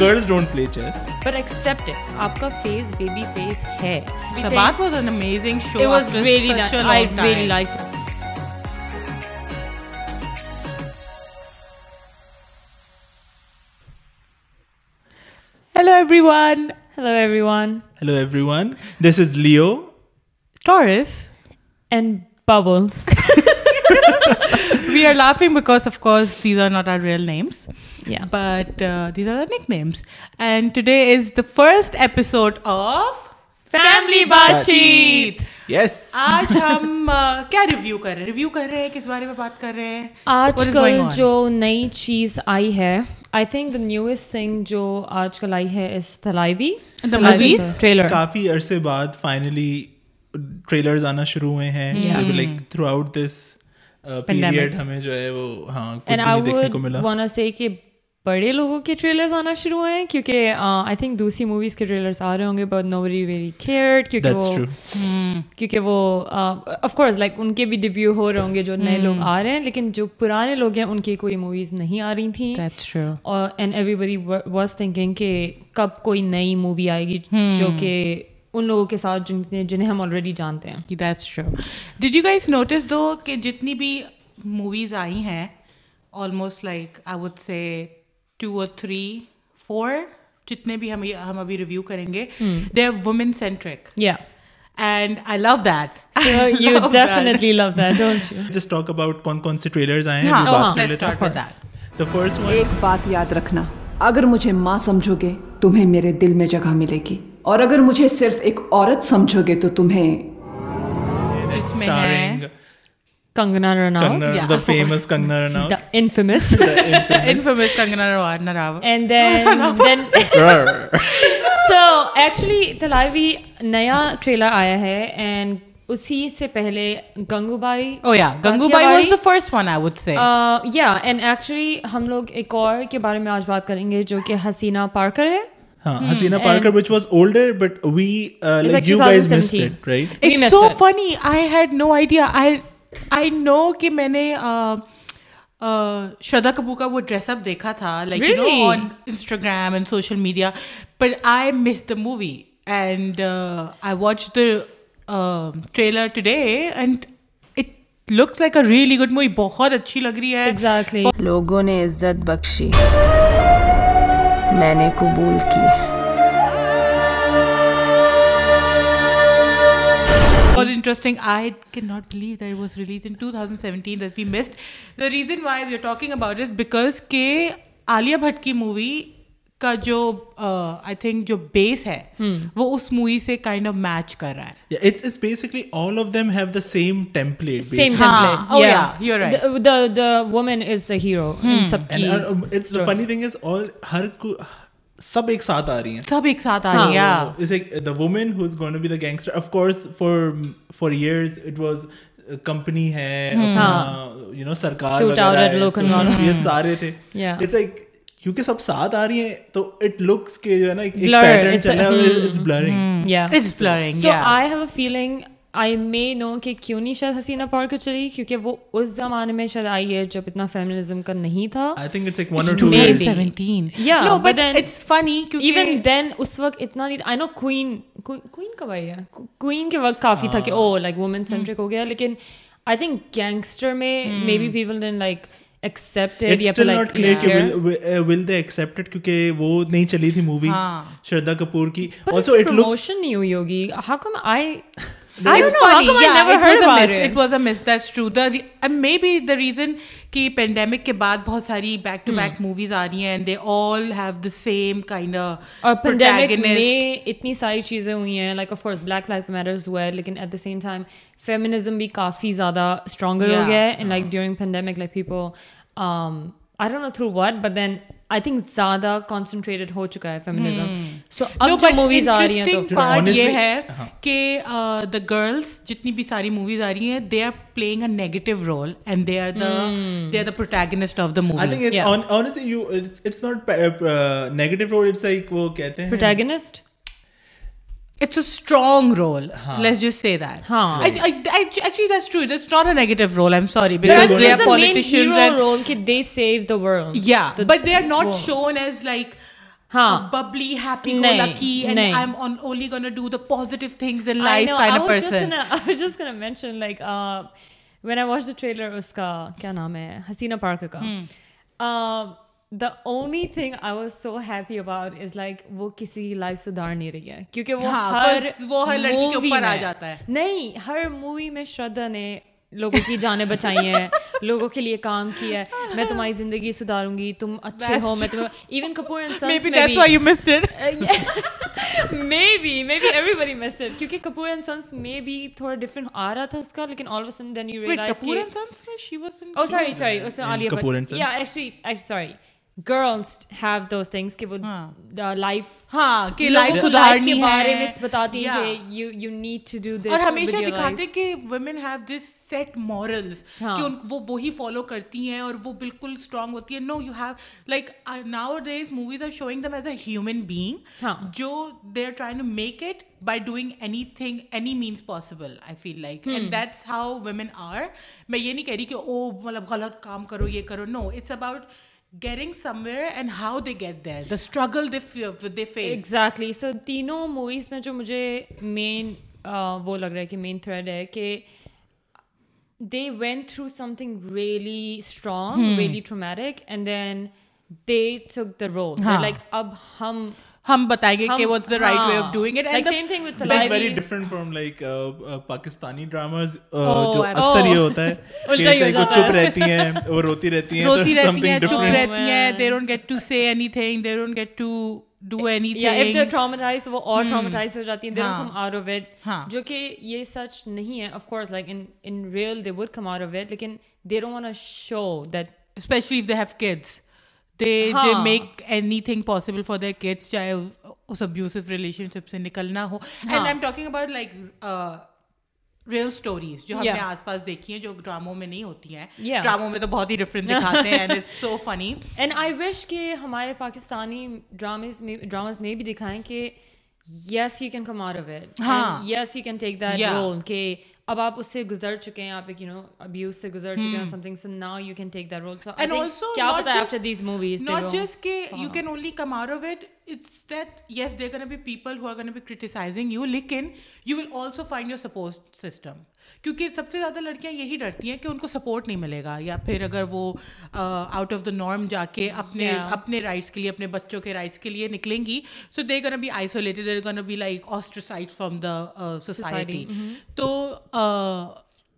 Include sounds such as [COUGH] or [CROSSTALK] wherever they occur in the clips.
Girls don't play chase but accept it آپ کا face baby face ہے سباق was an amazing show it was very nice I really like hello everyone hello everyone hello everyone this is Leo Taurus and Pablos we are laughing because of course these are not are real names but these are nick names and today is the first episode of family بات چیت آج ہم کیا review کر رہے ہیں review کر رہے ہیں کس بارے میں بات کر رہے ہیں آج کل جو نئی چیز آئی ہے I think the newest thing جو آج کل آئی ہے اس تلائیوی ٹریلر کافی عرصے بعد فائنلی ٹریلرز آنا شروع ہوئے ہیں like throughout this period ہمیں جو ہے وہ ہاں دیکھنے کو ملا۔ کہ بڑے لوگوں کے ٹریلرز آنا شروع ہوئے ہیں کیونکہ آئی تھنک دوسری موویز کے ٹریلرز آ رہے ہوں گے but no very very scared کیونکہ وہ کیونکہ وہ آف کورس لائک ان کے بھی ڈیبیو ہو رہے ہوں گے جو نئے لوگ آ رہے ہیں لیکن جو پرانے لوگ ہیں ان کی کوئی موویز نہیں آ رہی تھیں۔ اور اینڈ ایوری بڑی واز تھنکنگ کہ کب کوئی نئی مووی آئے گی جو کہ ان لوگوں کے ساتھ جن جنہیں ہم آلریڈی جانتے ہیں۔ ڈیڈ یو گائیز نوٹس دو کہ جتنی بھی موویز آئی ہیں almost like I would say two اور تھری فور جتنے بھی ہم ہم ابھی ریویو کریں گے دے آر وومن سینٹرک یا and I love that you definitely love that don't you just talk about کون کون سے ٹریلرز آئے ہیں بات کر لیتے فرسٹ ون ایک بات یاد رکھنا اگر مجھے ماں سمجھو گے تمہیں میرے دل میں جگہ ملے گی اور اگر مجھے صرف ایک عورت سمجھو گے تو تمہیں اس میں ہے Kangana Ranaut the famous Kangana the infamous. Infamous. Kangana and then [LAUGHS] then so actually نیا ٹریلر آیا ہے and اسی سے پہلے گنگو by oh yeah Gangubai was first one I would say yeah and actually ہم لوگ ایک اور کے بارے میں آج بات کریں گے جو کہ حسینہ پارکر ہے Hasina Parker, which Shraddha Kapoor کا وہ ڈریس اپ دیکھا تھا like you know on Instagram and social media but I miss the movie and I watch the trailer today and it looks like a really good movie بہت اچھی لگ رہی ہے لوگوں نے عزت بخشی میں نے قبولسٹنگ I can not believe this release in two thousand seventeenth reason why we are talking about this because کے علیہ بھٹ کی مووی کا جو آئی تھنک جو بیس ہے وہ اس مووی سے کائنڈ آف میچ کر رہا ہے۔ It's all of them have the same template same template the woman is the hero سب کی it's the funny thing is آل ہر سب ایک ساتھ آ رہی ہیں سب ایک ساتھ آ رہی ہیں is like the woman who is going to be the gangster of course for for years it was company ہے یو نو سرکار وغیرہ سارے تھے اٹس لائک کیونکہ سب ساتھ آ رہی ہیں تو اٹ لکس کے جو ہے نا ایک پیٹرن چل ہے it's blurring yeah it's blurring so I have a feeling I may know کہ کیوں نہیں شاید حسینہ پار کو چلی کیونکہ وہ اس زمانے میں شاید آئی ہے جب اتنا فیمنزم کا نہیں تھا۔ ایون دین اس وقت اتنا نہیں آئی نو کوئین کوئین کب آئی ہے۔ کوئین کے وقت کافی تھا کہ او لائک وومن سینٹرک ہو گیا لیکن آئی تھنک گینگسٹر میں may be people then like وہ نہیں چلی تھی مووی شردا کپور کی مے بی دا ریزن کہ پینڈیمک کے بعد بہت ساری بیک ٹو بیک موویز آ رہی ہیں اتنی ساری چیزیں ہوئی ہیں like of course Black Life Matters ہوا ہے لیکن at the same time feminism بھی کافی زیادہ اسٹرانگر ہو گیا ہے like during pandemic like people I don't know through what but then I think زیادہ کانسنٹریٹڈ ہو چکا ہے فیمنزم سو اب جو موویز آ رہی ہیں پارٹ یہ ہے کہ دا گرلس جتنی بھی ساری موویز آ رہی ہیں they are playing a negative role and they are the they are the protagonist of the movie I think it's it's not negative role it's like وہ کہتے ہیں protagonist it's a strong role let's just say that ہاں actually that's true it's not a negative role I am sorry because they are politicians and role کہ they save the world yeah but they are not shown as like ہاں bubbly happy go lucky and I am on only gonna do the positive things in life kind of person I was just gonna mention like when I watch the trailer اس کا کیا نام ہے حسینہ پارک کا the only thing I was so happy about is like وہ کسی کی life سدھار نہیں رہی ہے کیونکہ وہ ہاں، ہر وہ ہر لڑکی کے اوپر آ جاتا ہے۔ نہیں ہر مووی میں شردا نے لوگوں کی جانیں بچائی ہیں لوگوں کے لیے کام کیا ہے میں تمہاری زندگی سدھاروں گی تم اچھے ہو میں تمہیں even Kapoor may be may be everybody mister کیونکہ کپور اینڈ سنس مے بی تھوڑا ڈفرینٹ آ رہا تھا اس کا لیکن all then you realise Kapoor and sons میں she was oh sorry sorry اس میں عالیہ بھٹ یا actually sorry girls have those things کہ وہ ہاں۔ لائف ہاں کہ لائف سدھارنے کے بارے میں بتاتی ہیں کہ you you need to do this اور ہمیشہ دکھاتے ہیں کہ women have this set morals کہ ہاں۔ ان وہ وہی فالو کرتی ہیں اور وہ بالکل اسٹرانگ ہوتی ہیں۔ No you have like nowadays movies are showing them as a human being جو they are try to make it by doing anything any means possible I feel like and that's how women are میں یہ نہیں کہہ رہی کہ او مطلب غلط کام کرو یہ کرو. No it's about getting somewhere and how they get there the struggle exactly so تینوں موویز میں جو مجھے مین وہ لگ رہا ہے کہ مین تھریڈ ہے کہ they went through something really strong really traumatic and then they took the role like اب ہم ہم بتائیں گے کہ what's the right way of doing it and same thing with with life very different from like Pakistani dramas جو اکثر یہ ہوتا ہے [LAUGHS] کہ وہ چپ رہتی ہیں وہ روتی رہتی ہیں روتی رہتی ہیں چپ رہتی ہیں they don't get to say anything they don't get to do anything یا اف دے ٹراماٹائز وہ اور ٹراماٹائز ہو جاتی ہیں they don't come out of it جو کہ یہ سچ نہیں ہے of course like in in real they would come out of it لیکن they don't want to show that especially if they have kids they they ہاں۔ Make anything possible for their kids چاہے اس abusive relationship سے نکلنا ہو۔ And I am talking about like real stories جو ہم نے آس پاس دیکھی ہیں جو ڈراموں میں نہیں ہوتی ہیں۔ ڈراموں میں تو بہت ہی ڈفرینٹ دکھاتے ہیں سو فنی اینڈ آئی وش کہ ہمارے پاکستانی ڈرامز میں ڈراماز میں بھی دکھائیں کہ yes you can come out of it yes you can take that role کہ اب آپ اس سے گزر چکے ہیں آپ ایک یو نو ابیوز سے گزر چکے ہیں something so now you can take that role so and also کیا پتہ ہے دیز موویز ناٹ جسٹ کہ you can only come out of it it's that yes they be people who are gonna be you لیکن you will also find your support system کیونکہ سب سے زیادہ لڑکیاں یہی ڈرتی ہیں کہ ان کو سپورٹ نہیں ملے گا یا پھر اگر وہ آؤٹ آف دا نارم جا کے اپنے اپنے رائٹس کے لیے اپنے بچوں کے رائٹس کے لیے نکلیں گی. So they gonna be isolated they're gonna be like ostracised from the society تو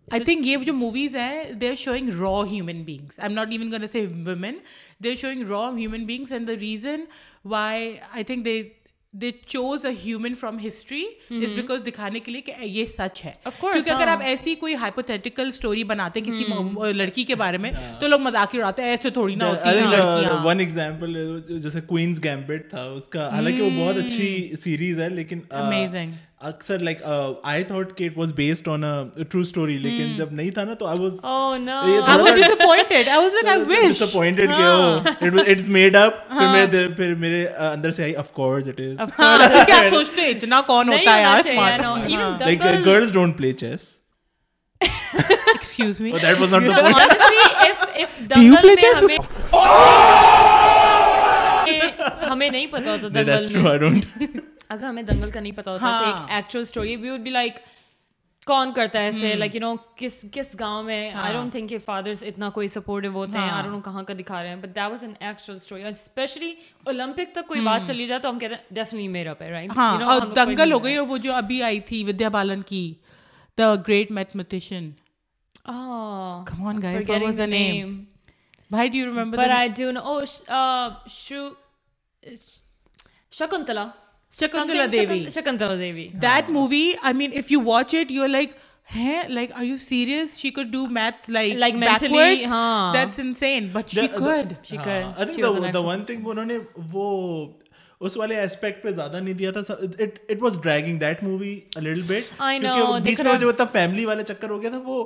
آئی تھنک یہ جو موویز ہیں they are showing raw human beings I am not even gonna say women they are showing raw human beings and the reason why I think they they choose a human from history is because دکھانے کے لیے کہ یہ سچ ہے کیونکہ اگر آپ ایسی کوئی ہائپوتھیٹیکل اسٹوری بناتے کسی لڑکی کے بارے میں تو لوگ مذاق اڑاتے ہیں ایسے تھوڑی نہ ون ایگزامپل جیسے کوئنز گیمپٹ تھا اس کا حالانکہ وہ بہت اچھی سیریز ہے لیکن امیزنگ اکثر لائک آئی تھاٹ کہ it was based on true story لیکن جب نہیں تھا نا تو I was oh no I was disappointed I was like I was disappointed کہ او اٹس میڈ اپ پھر میرے پھر میرے اندر سے I of course it is کیا سوچتے اتنا کون ہوتا ہے یار smart like girls don't play chess excuse me that was not the point do you play chess ہمیں نہیں پتہ ہوتا دیٹس ٹرو آئی ڈونٹ اگر ہمیں دنگل کا نہیں پتا ہوتا actual story we would be like کون کرتا ہے ایسے لائک یو نو کس کس گاؤں میں? آئی ڈونٹ تھنک کہ فادرس اتنا کوئی سپورٹو ہوتے ہیں آئی ڈونٹ کہاں کا دکھا رہے ہیں but that was an actual story especially Olympic تک کوئی بات چلی جائے تو ہم کہتے ہیں ڈیفنی میرا پہ رائٹ ہاں، اور دنگل ہو گئی اور وہ جو ابھی آئی تھی ودیا بالن کی the great mathematician Shakuntala Shakuntala Devi Shakuntala Devi that movie I mean if you watch it you like like are you serious she do math like but she she I think one thing انہوں نے وہ اس والے پہ زیادہ نہیں دیا تھا it was dragging that movie a little bit I know بیچ میں جو تھا فیملی چکر ہو گیا تھا وہ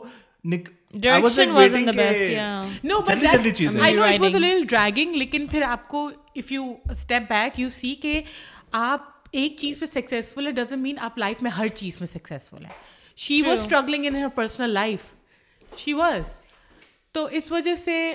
آپ ایک چیز پہ سکسیزفل ہے ڈزن مین آپ لائف میں ہر چیز میں سکسیزفل ہے۔ She was struggling in her personal life she was تو اس وجہ سے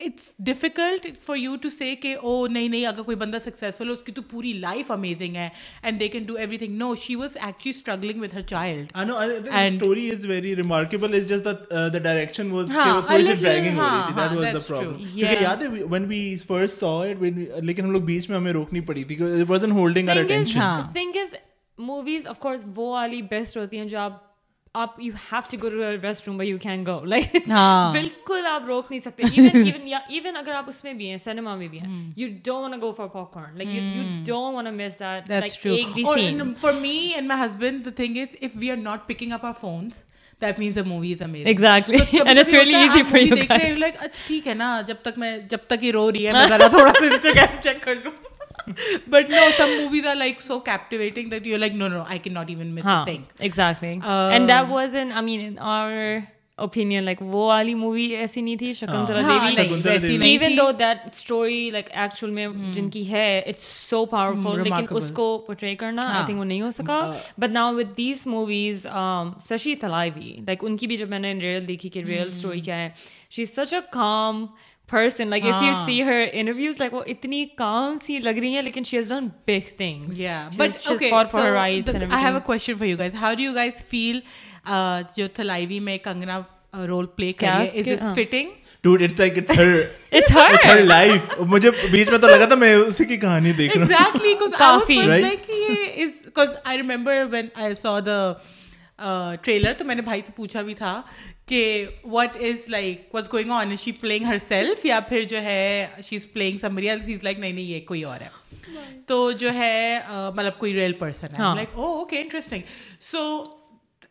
it's difficult for you to say کہ او نہیں نہیں اگر کوئی بندہ سکسیزفل ہے اس کی تو پوری لائف امیزنگ ہے and they can do everything no she was actually struggling with her child story is very remarkable is just the direction was تھوڑی سی ڈریگنگ ہو رہی تھی دیٹ واز دا پرابلم کیونکہ یاد ہے لیکن ہم لوگ بیچ میں ہمیں روکنی پڑی تھی it wasn't holding وہ والی بیسٹ ہوتی ہیں جو آپ آپ you have to go restroom you can go like بالکل آپ روک نہیں سکتے. ایون [LAUGHS] اگر آپ اس میں بھی ہیں سنیما میں بھی ہیں you don't go for popcorn like you don't miss that ایک بھی scene for me and my husband the thing is if we are not picking up our phones that means the movie is amazing exactly and it's really easy for you like اچھا ٹھیک ہے نا جب تک میں جب تک یہ رو رہی ہے میں ذرا تھوڑا انسٹاگرام چیک کر لوں but no some movies are like so captivating that you like no no I can not even miss opinion like وہ والی مووی ایسی نہیں تھی شکنتلا دیوی میں جن کی ہے اٹس سو پاورفل لیکن اس کو پورٹری کرنا آئی تھنک وہ نہیں ہو سکا but now with these movies especially Thalaivi بھی لائک ان کی بھی جب میں نے ریئل دیکھی کہ ریئل اسٹوری کیا ہے she is such a calm person like if you see her interviews like وہ اتنی کام سی لگ رہی ہیں لیکن she has done big things yeah but for for rights and I have a question for you guys how do you guys feel جو تھلائیوی میں Kangana role پلے کر رہی ہے از اٹ فٹنگ Dude, مجھے بیچ میں تو لگا تھا میں اسی کی کہانی دیکھ رہا ہوں. یہ تو میں نے بھائی سے پوچھا بھی تھا کہ what is like what's going on she playing herself یا پھر جو ہے she is playing somebody else he is like نہیں نہیں یہ کوئی اور ہے. تو جو ہے مطلب کوئی ریئل پرسن ہے. Like oh okay interesting so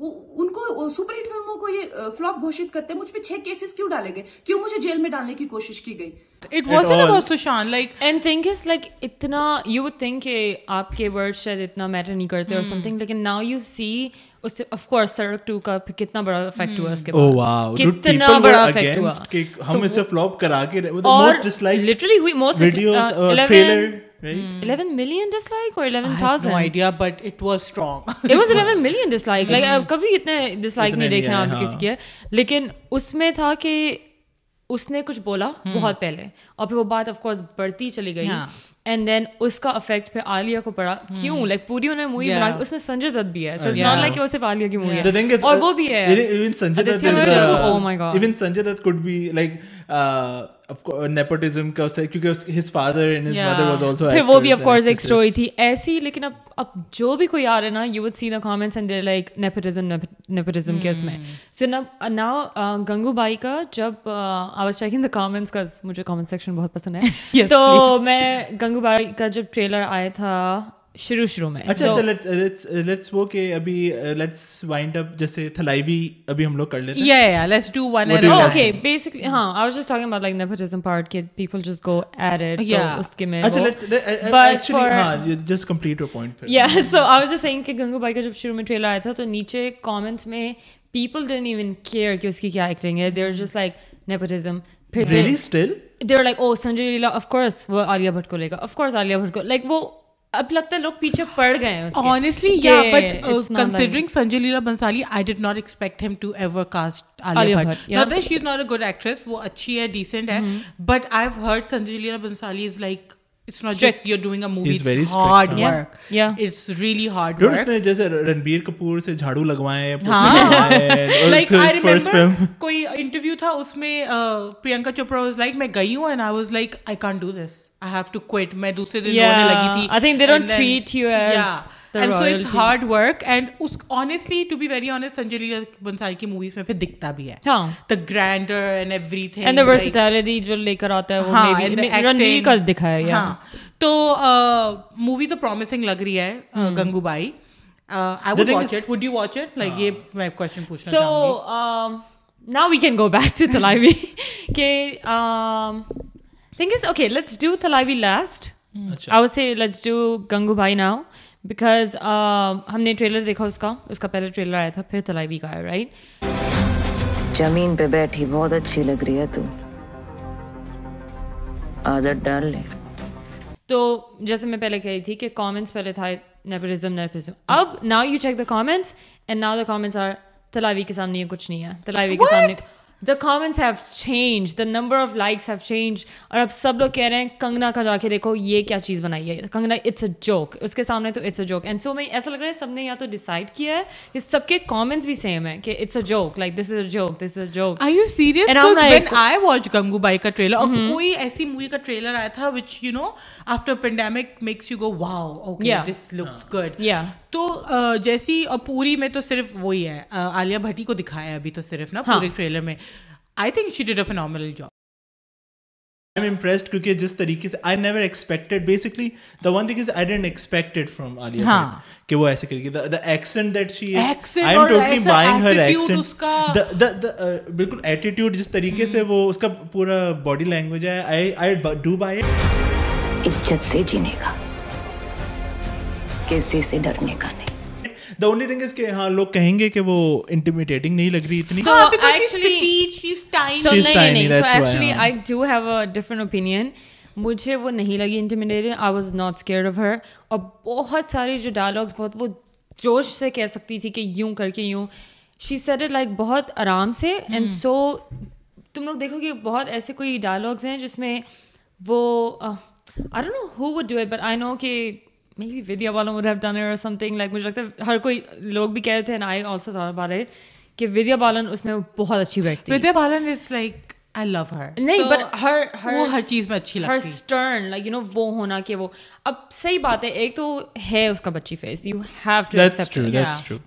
ان کو سپر ہٹ فلموں کو یہ فلاپ گھوشت کرتے مجھ پہ چھ کیسز کیوں ڈالے گئے؟ کیوں مجھے جیل میں ڈالنے کی کوشش کی گئی؟ It was about Sushant like and think is like اتنا یو وڈ تھنک کہ آپ کے ورڈ شاید اتنا میٹر نہیں کرتے اور سم لیکن ناؤ یو سی اس سے اف کورس سڑک 2 کا کتنا بڑا افیکٹ ہوا اس کے بعد. کتنا بڑا افیکٹ ہوا. ہم اسے فلاپ کرا کے اور لٹرلی ہوئی most 11 hmm. million dislike or 11,000 no idea but it was strong. [LAUGHS] It was 11 million dislike. Like لیکن اس میں تھا کہ اس نے کچھ بولا بہت پہلے اور پھر وہ بات آف کورس بڑھتی چلی گئی اینڈ دین اس کا افیکٹ پھر عالیہ کو پڑا کیوں لائک پوری انہوں نے مووی بنا اس میں سنجے دت بھی ہے سو اٹس لائک وہ صرف عالیہ کی مووی ہے اور وہ بھی ہے even Sanjay Dutt even Sanjay Dutt nepotism کا اس کیونکہ his father and his mother was also پھر وہ بھی اف کورس ایک سٹوری تھی ایسی لیکن اب اب جو بھی کوئی آ رہا ہے نا you would see and they like nepotism nepotism کے اس میں سو ناؤ گنگو کا جب I was checking the comments کا مجھے سیکشن بہت پسند ہے تو میں گنگو بھائی کا جب ٹریلر آیا تھا شروع شروع میں. اچھا اچھا لیٹس وہ کہ ابھی لیٹس وائنڈ اپ جیسے تھلائیوی ابھی ہم لوگ کر لیتے ہیں. یا یا let's do one and okay basically ہاں I was just talking about like nepotism part کہ people just go at it تو اس کے میں اچھا لیٹس ایکچولی ہاں جسٹ کمپلیٹ یور پوائنٹ یا so I was just saying کہ گنگو بھائی کا جب شروع میں ٹریلر آیا تھا تو نیچے کامنٹس میں پیپل ڈن ایون کیئر کہ اس کی کیا ایکٹنگ ہے they are just like nepotism پھر سے they are like oh Sanjay Leela of course وہ عالیہ بھٹ کو لے گا اف کورس عالیہ بھٹ کو لائک وہ اب لگتا ہے لوگ پیچھے پڑ گئے ہیں جیسے رنبیر سے جھاڑو لگوائے Chopra I have to quit میں دوسرے دن رونے لگی تھی. I think they don't treat you as and so it's hard work and us honestly to be very honest Sanjay Leela بنسائی کی موویز میں پھر دکھتا بھی ہے. The grander and everything and versatility جو لے کر آتا ہے وہ ہاں, رنویر کا دکھایا ہے ہاں. تو مووی تو پرومسنگ لگ رہی ہے Gangubai. I would watch it would you watch it like یہ میں کوشچن پوچھنا چاہوں گی. So now we can go back to دلائی کہ think is okay let's do Thalaivi last آؤ سے let's do Gangubai now because ہم نے ٹریلر دیکھا اس کا اس کا پہلے ٹریلر آیا تھا پھر تلاوی کا آیا رائٹ زمین پہ بیٹھی بہت اچھی لگ رہی ہے تو عادت ڈال لے تو جیسے میں پہلے کہہ رہی تھی کہ کامنٹس پہلے تھا نیپرزم نیپرزم اب now you check the comments and now the comments are Thalaivi کے سامنے کچھ نہیں ہے تلاوی کے سامنے the comments have change the number of likes have change اور اب سب لوگ کہہ رہے ہیں کنگنا کا جا کے دیکھو یہ کیا چیز بنائی ہے؟ کنگنا اٹس اے جوک اس کے سامنے تو it's a joke and so میں ایسا لگ رہا ہے سب نے یا تو ڈیسائڈ کیا ہے کہ سب کے کامنٹس بھی سیم ہیں کہ it's a joke like this is a joke this is a joke I you serious when I watch Gangubai کا ٹریلر اور کوئی ایسی مووی کا ٹریلر آیا تھا which you know after pandemic makes you go wow okay this looks good یا تو جیسی اور پوری میں تو صرف وہی ہے عالیہ بھٹی کو دکھایا ابھی تو صرف نا ہاں. پوری ٹریلر میں۔ I think she did a phenomenal job I am impressed کیونکہ جس طریقے سے I never expected basically the one thing is I expected from کہ وہ ایسے کرے گی the accent that she I am totally buying her accent بالکل ایٹیٹیوڈ جس طریقے سے وہ اس کا پورا باڈی لینگویج ہے I I do buy it عزت سے جینے کا کسی سے ڈرنے کا نہیں دا اونلی تھنگ از کہ ہاں لوگ کہیں گے کہ وہ انٹیمیڈیٹنگ نہیں لگ رہی اتنی۔ ایکچولی آئی ڈو ہیو مجھے وہ نہیں لگی intimidating I was not scared of her اور بہت سارے جو ڈائلگس بہت وہ جوش سے کہہ سکتی تھی کہ یوں کر کے یوں۔ شی سیڈ اٹ لائک بہت آرام سے اینڈ سو تم لوگ دیکھو کہ بہت ایسے کوئی ڈائلگس ہیں جس میں وہ I know who would do it but I know کہ Vidya Balam would have done اور سم تھنگ لائک مجھے لگتا ہے ہر کوئی لوگ بھی کہہ رہے تھے اینڈ آئی آلسو تھاٹ کہ ودیا بالن اس میں بہت اچھی بیٹھتی ودیا بالن از لائک آئی لو ہر نہیں بٹ ہر ہر ہر چیز میں اچھی لگتی۔ ہر سٹرن لائک یو نو وہ ہونا کہ وہ اب صحیح بات ہے ایک تو ہے اس کا بچی face you have to accept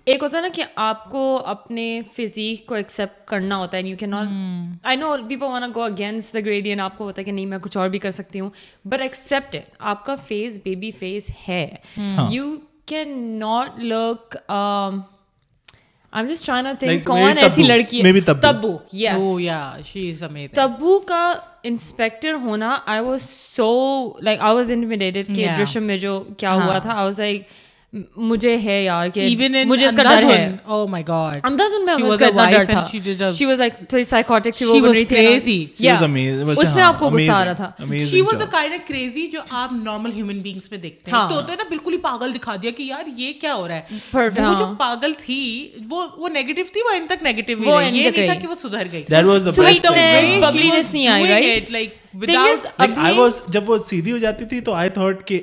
ایک ہوتا ہے نا کہ آپ کو اپنے فزیک کو ایکسیپٹ کرنا ہوتا ہے you can not I know people wanna go against دا گریڈین آپ کو ہوتا ہے کہ نہیں میں کچھ اور بھی کر سکتی ہوں بٹ ایکسیپٹ آپ کا فیس بیبی فیس ہے۔ یو کین ناٹ لک چاہن ایسی لڑکی ہے تبو یا تبو کا انسپیکٹر ہونا تھا مجھے ہے یار کہ مجھے اس کا ڈر ہے۔ او مائی گاڈ اندازن میں اس کا اتنا ڈر تھا۔ شی واز لائک تھوڑی سائیکوٹک سی وہ بن رہی تھی کریزی اس میں آپ کو غصہ آ رہا تھا۔ She was the kind of crazy جو آپ نارمل ہیومن بینگز میں دیکھتے ہیں۔ ہاں۔ تو ہوتا ہے نا بالکل ہی پاگل دکھا دیا کہ یار یہ کیا ہو رہا ہے۔ وہ جو ہاں۔ پاگل تھی وہ وہ نیگیٹو تھی وہ ان تک نیگیٹو ہی رہی۔ یہ نہیں تھا کہ وہ سدھر گئی۔ دیٹ واز دی بیسٹ پبلینس نہیں آئی رائٹ لائک جب وہ سیدھی ہو جاتی تھی تو آئی تھاٹ کہ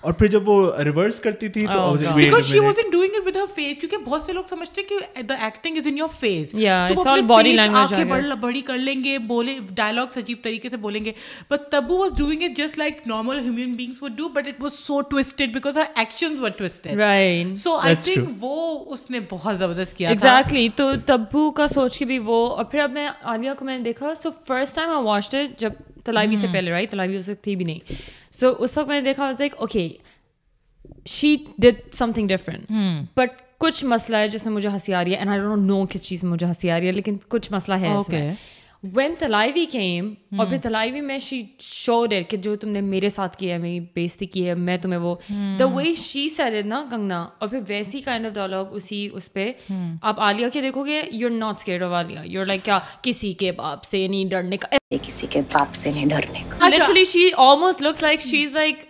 اور پھر جب وہ ریورس کرتی تھی تو because she was in doing it with her face کیونکہ بہت سے لوگ سمجھتے ہیں کہ the acting is in your face تو وہ باڈی لینگویج آنکھیں بڑ بڑی کر لیں گے بولے ڈائلاگز عجیب طریقے سے بولیں گے. But Tabu was doing it just like normal human beings would do but it was so twisted because her actions were twisted right so I think وہ اس نے بہت زبردست کیا ایگزیکٹلی تو تبو کا سوچ کے بھی وہ اور پھر اب میں عالیہ کو میں نے دیکھا. So first time I watched جب تلاوی سے پہلے رائٹ تلاوی وقت تھی بھی نہیں سو اس وقت میں نے دیکھا like okay she did something different but کچھ مسئلہ ہے جس میں مجھے ہنسی آ رہی ہے اینڈ آئی ڈونٹ نو کس چیز میں مجھے ہنسی آ رہی ہے لیکن کچھ مسئلہ ہے اس میں وین تلائیوی کیم اور پھر تلائیوی میں شی شور ہے کہ جو تم نے میرے ساتھ کیا ہے میری بےزتی کی ہے میں تمہیں وہ the way she said it نا کنگنا اور پھر ویسی کائنڈ آف ڈائلگ اسی اس پہ آپ عالیہ کے دیکھو گے you are not scared of Alia you are like کیا کسی کے باپ سے نہیں ڈرنے کا کسی کے باپ سے نہیں ڈرنے کا literally she almost looks like she is like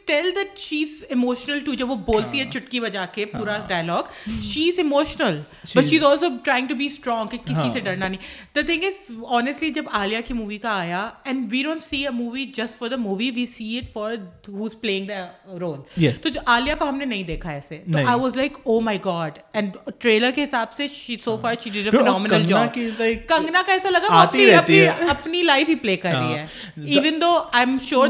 tell that she is emotional too جب وہ بولتی ہے چٹکی بجا کے پورا dialogue she is emotional but she is also trying to be strong کہ کسی سے ڈرنا نہیں دا تھنگ از آنیسٹلی جب عالیہ کی مووی کا آیا and we don't see a movie just for the movie we see it for who is playing the role تو عالیہ کو ہم نے نہیں دیکھا ایسے I was like oh my god and trailer کے حساب سے so for she did a job Kangana کا ایسا لگا اپنی لائف ہی پلے کر رہی ہے even though I am sure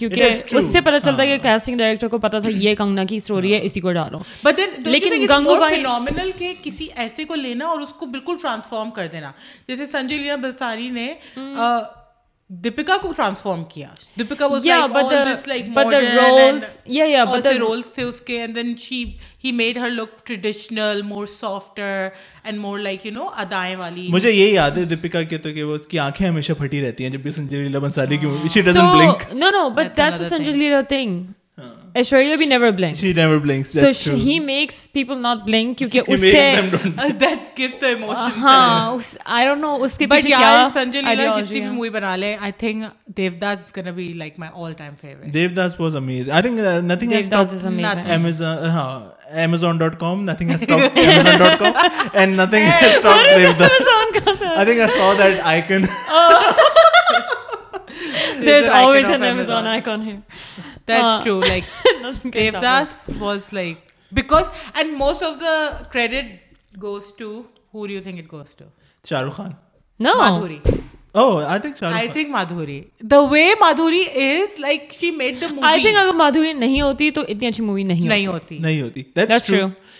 کیونکہ. اس سے پتا چلتا ہے کہ کاسٹنگ ڈائریکٹر کو پتا تھا یہ کنگنا کی اسٹوری ہے اسی کو ڈالو. You لیکن گنگو بھائی phenomenal کہ کسی ایسے کو لینا اور اس کو بالکل ٹرانسفارم کر دینا؟ جیسے سنجے لینا بساری نے دیپکا کو ٹرانسفارم کیا Deepika was like but all the- this like but the modern roles- and yeah, yeah, all but سے the- roles تھے اس کے and then she he made her look traditional more softer and more like you know ادائیں والی مجھے یہ یاد ہے دیپکا کے تو کہ وہ اس کی آنکھیں ہمیشہ پھٹی رہتی ہیں جب بھی سنجے لیلا بنسالی کی she doesn't blink no no but that's Sanjay Leela thing Aishwarya بھی never blink she never blinks so he makes people not blink کیونکہ اس سے دیٹ گیوز دی ایموشن ہاں اس آئی ڈونٹ نو اس کے پیچھے کیا بٹ یار سنجے لیلا جتنی بھی مووی بنا لے I think Devdas is gonna be like my all time favourite Devdas was amazing I think nothing has top Dev amazing ہاں Amazon dot com nothing has top Amazon dot com and nothing has top Devdas I think I saw that icon there is always an Amazon icon here That's Uh, true. Like Nothing can top it. Devdas was like because and most of the credit goes to who do you think it goes to? Shah Rukh Khan. No. Madhuri. Oh, I think Shah Rukh I Khan. think Madhuri. The way Madhuri is like she made the movie. I think اگر مادھوری نہیں ہوتی تو اتنی اچھی movie نہیں نہیں ہوتی ہوتی. نہیں ہوتی. That's, That's true. true.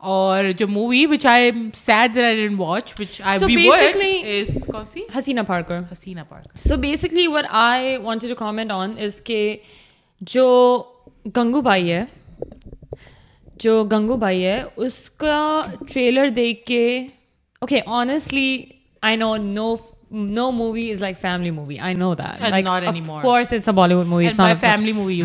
اور جو مووی وچ آئینا پارکرا جو گنگو بھائی ہے جو گنگو بھائی ہے اس کا ٹریلر دیکھ کے okay honestly I know no no movie is like family movie I know that family movie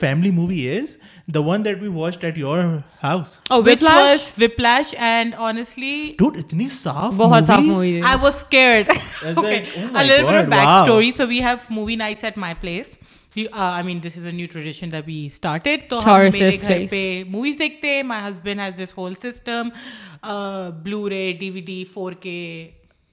family movie is The one that we watched at your house. oh which whiplash was Whiplash and honestly Dude, itni saaf بہت صاف movie. movie I was scared. was okay, like, oh my a little bit of God, wow. backstory. So we have movie nights at my place. We, uh, I mean, this is a new tradition that we started. تو ہم Taurus's میرے گھر place. پہ movies دیکھتے ہیں. My husband has this whole system, uh, Blu-ray, DVD, 4K,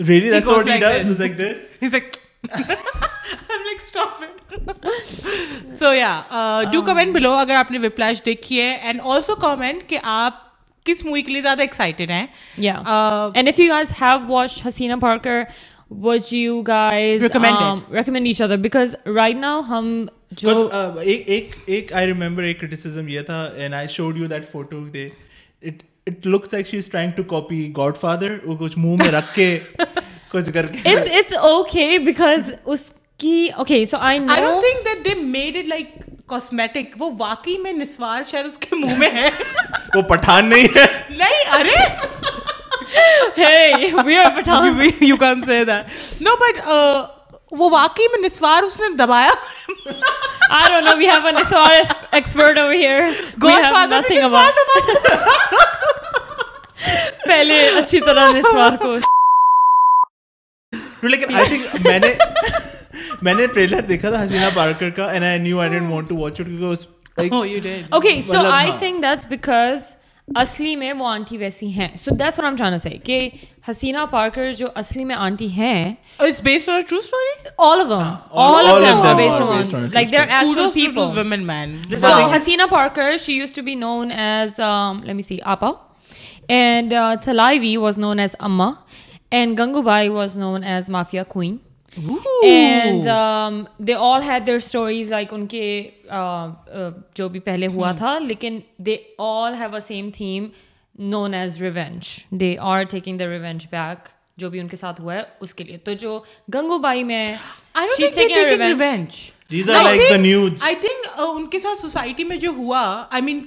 Really? That's he what like he does? [LAUGHS] He's like [LAUGHS] this? He's like. سو یا do comment بلو اگر آپ نے وپلاش دیکھی ہے اینڈ آلسو کامنٹ کہ آپ کس مووی کے لیے زیادہ ایکسائٹیڈ ہیں یا and if you guys have watch Haseena Parkar watch you guys recommend each other because right now ہم جو ایک ایک آئی ریمبر ایک کرٹیسزم یہ تھا and I showed you that photo they it it looks like she is trying to copy Godfather وہ کچھ منہ میں رکھ کے [LAUGHS] کچھ کر کے اٹس اٹس اوکے بیکاز اس کی okay so I know I don't think that they made it like cosmetic وہ واقعی میں نسوار شاید اس کے منہ میں ہے۔ وہ پٹھان نہیں ہے۔ نہیں ارے! نہیںر you can say that no but وہ واقعی میں نسوار اس نے دبایا I don't know. We have a Niswar es- expert over here. we God have father nothing about. پہلے اچھی طرح نسوار کو لیکن آئی تھنک میں نے میں نے ٹریلر دیکھا تھا حسینہ پارکر کا Okay, so I think that's because اصلی میں وہ آنٹی ویسی ہیں۔ سب دس ہونا اچانس سے کہ حسینہ پارکر جو اصلی میں آنٹی ہیں Haseena Parkar she used to be known as لمی C Aapa and Thalaivi was known as Amma and Gangubai was known as mafia queen and they all had their stories like ان کے جو بھی پہلے ہوا تھا لیکن they all have a same theme known as revenge they are taking the revenge back جو بھی ان کے ساتھ ہوا ہے اس کے لیے تو جو گنگو بائی میں جو ہوا آئی مین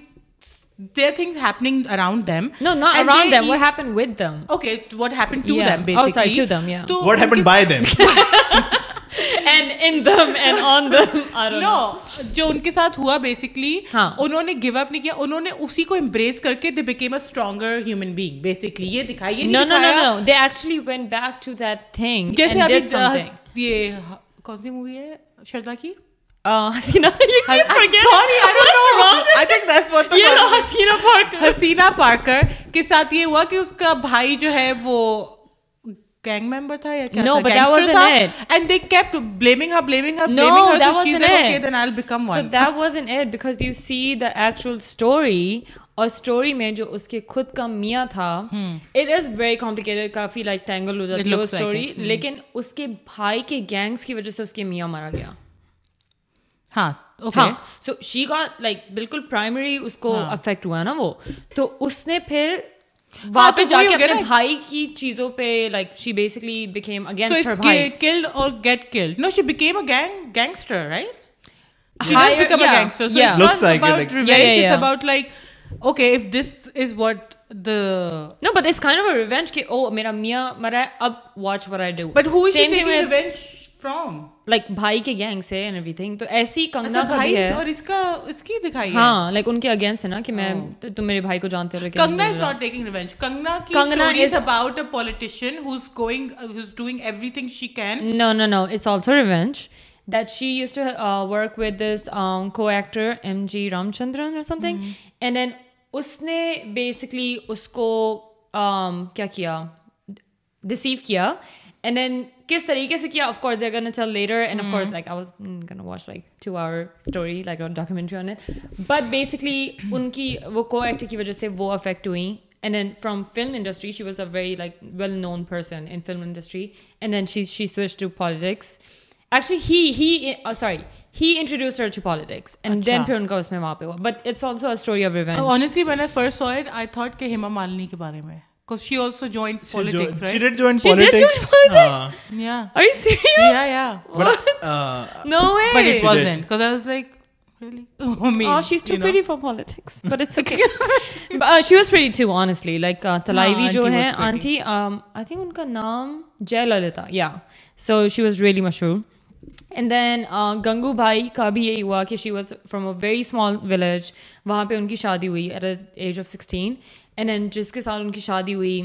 there are things happening around them No, not and around they them. What e- happened with them? okay what happened to Yeah. them Oh, basically sorry, to them, yeah. تو what ان happened کے by them And in them and on them. I don't know. نو جو ان کے ساتھ ہوا basically ہاں۔ انہوں نے گیو اپ نہیں کیا انہوں نے اسی کو امبریس کر کے they became a stronger human being basically یہ دکھائی No, no, no, no. They actually went back to that thing جیسے and ابھی did something. یہ کون سی مووی ہے شردا کی حسینہ پارکر حسینہ پارکر کے ساتھ یہ ہوا کہ اس کا بھائی جو ہے وہ گینگ ممبر تھا یا کیا No, تھا but that گینگسٹر wasn't تھا it. And they kept blaming her blaming her No, blaming her that so she's wasn't like okay it. then I'll become So one. that wasn't it because you see the actual story اور story میں جو اس کے خود کا میاں تھا it is very complicated کافی لائک ٹینگل ہو جاتی ہے وہ اسٹوری لیکن اس کے بھائی کے گینگس کی وجہ سے اس کے میاں مارا گیا سو شی کا چیزوں پہ میاں مرا ہے اب واچ وائی ڈو بٹ بٹین فرام لائک بھائی کے گینگ سے اینڈ ایوری تھنگ تو ایسی کنگنا کا بھی ہے۔ اور اس کا اس کی دکھائی ہے۔ ہاں لائک ان کے اگینسٹ ہے نا کہ میں ہاں۔ تم میرے بھائی کو جانتے ہو Kangana is not taking revenge Kangana کی is about a politician who is going who is doing everything she can no no no it's also revenge that she used to work with this کو actor M G Ramachandran اور something and then اس نے basically اس کو کیا کیا deceive کیا and then کس طریقے سے کیا؟ آف کورس دے چل later and of course like I was gonna watch like two hour story like on documentary on it but basically ان کی وہ کو ایکٹر کی وجہ سے وہ افیکٹ ہوئیں and then from film industry she was a very like well known person in film industry and then she she switch to politics actually he he sorry he introduce her to politics and then پھر ان کا اس میں وہاں پہ ہوا but it's also a story of revenge honestly میں نے first saw it I thought کہ ہیما مالنی کے بارے میں because she also joined She politics, jo- right? She did join She did politics. join politics? Uh, Yeah. are you serious Yeah, yeah. but uh, no way But it She wasn't because I was like, really? I mean, Oh, she's too you know. pretty for politics, but it's okay. but, uh, she was pretty too, honestly. Like uh, Talaivi No, jo auntie hai, pretty. auntie, um, I think unka naam Jay Lalita. Yeah. So she was really. And then uh, Gangu Bhai ka bhi yahi hua ki she was from a very small village. وہاں پہ ان کی شادی ہوئی at the age of 16. And then جس کے ساتھ ان کی شادی ہوئی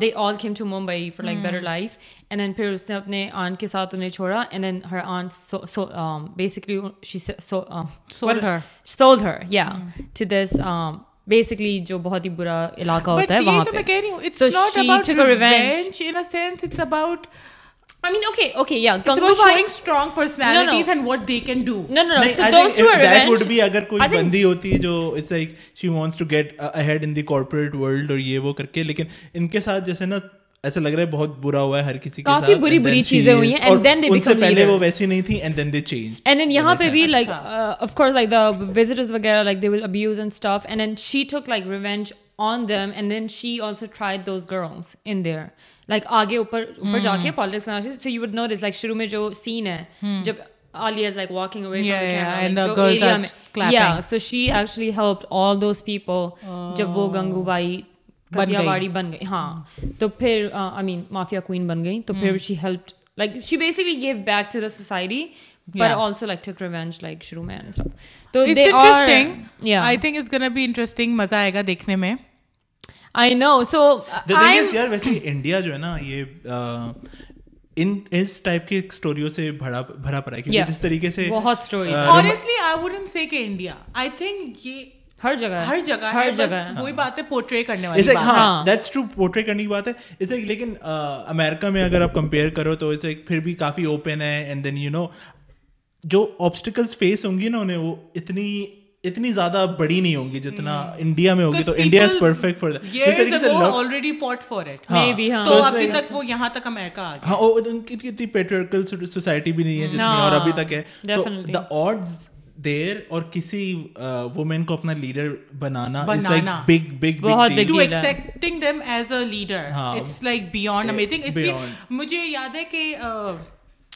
they all came to Mumbai for like better life and then پھر اس نے اپنے آنٹ کے ساتھ انہیں چھوڑا and then her aunt basically her یا ٹو دس بیسکلی جو بہت ہی برا علاقہ ہوتا ہے وہاں پہ I mean, okay, okay, yeah. it's Gangu about Bhai. showing strong personalities No, and what they can do. No, no, no. نہیں, So I those think two if are that revenge. would be اگر کوئی I think- بندی ہوتی ہے جو it's like she wants to get ahead in the corporate world اور یہ وہ کر کے لیکن ان کے ساتھ جیسے نا ایسا لگ رہا ہے بہت برا ہوا ہے uh, like and stuff and took like revenge on them and then she also tried those girls in there like آگے اوپر اوپر جا کے politics میں so you would notice like شروع میں جو scene ہے جب Alia is like walking away Yeah, from the yeah, camera and like, the جو girls area are میں clapping. yeah so she actually helped all those people جب وہ گنگو by کتیا واڑی بن گئی ہاں تو پھر آئی مین مافیا کوئین بن گئی تو پھر she help like she basically gave back to the society but also like took revenge like شروع میں تو It's interesting. I think it's gonna be interesting. مزہ آئے گا دیکھنے میں. آئی نو سو یار ویسے انڈیا جو ہے نا یہ ان اس ٹائپ کی اسٹوریوں سے بھرا بھرا پڑا ہے کیونکہ جس طریقے سے بہت اسٹوری I wouldn't say کہ انڈیا. I think یہ ہر جگہ ہر جگہ ہر جگہ وہی بات ہے پورٹری کرنے والی ہاں دیٹس ٹرو پورٹری کرنے کی بات ہے اس like, لیکن امیرکا میں اگر آپ کمپیئر کرو تو اس پھر بھی کافی اوپن ہے اینڈ دین یو نو جو آبسٹیکلس فیس ہوں گی نا انہیں وہ اتنی اتنی زیادہ بڑی نہیں ہوں گی جتنا انڈیا میں ہوگی تو انڈیا از پرفیکٹ فار جس طریقے سے fought for it. Maybe, ہاں. تو ابھی تک وہ یہاں تک امریکہ آ گیا. ہاں ان کی اتنی پیٹریکل سوسائٹی بھی نہیں ہے جتنی اور ابھی تک ہے. تو آڈز دیر اور کسی وومین کو اپنا لیڈر بنانا از لائک. بگ بگ بہت big big too. Accepting them as a leader ہاں. اٹس لائک بیونڈ امیزنگ اس لیے. مجھے یاد ہے کہ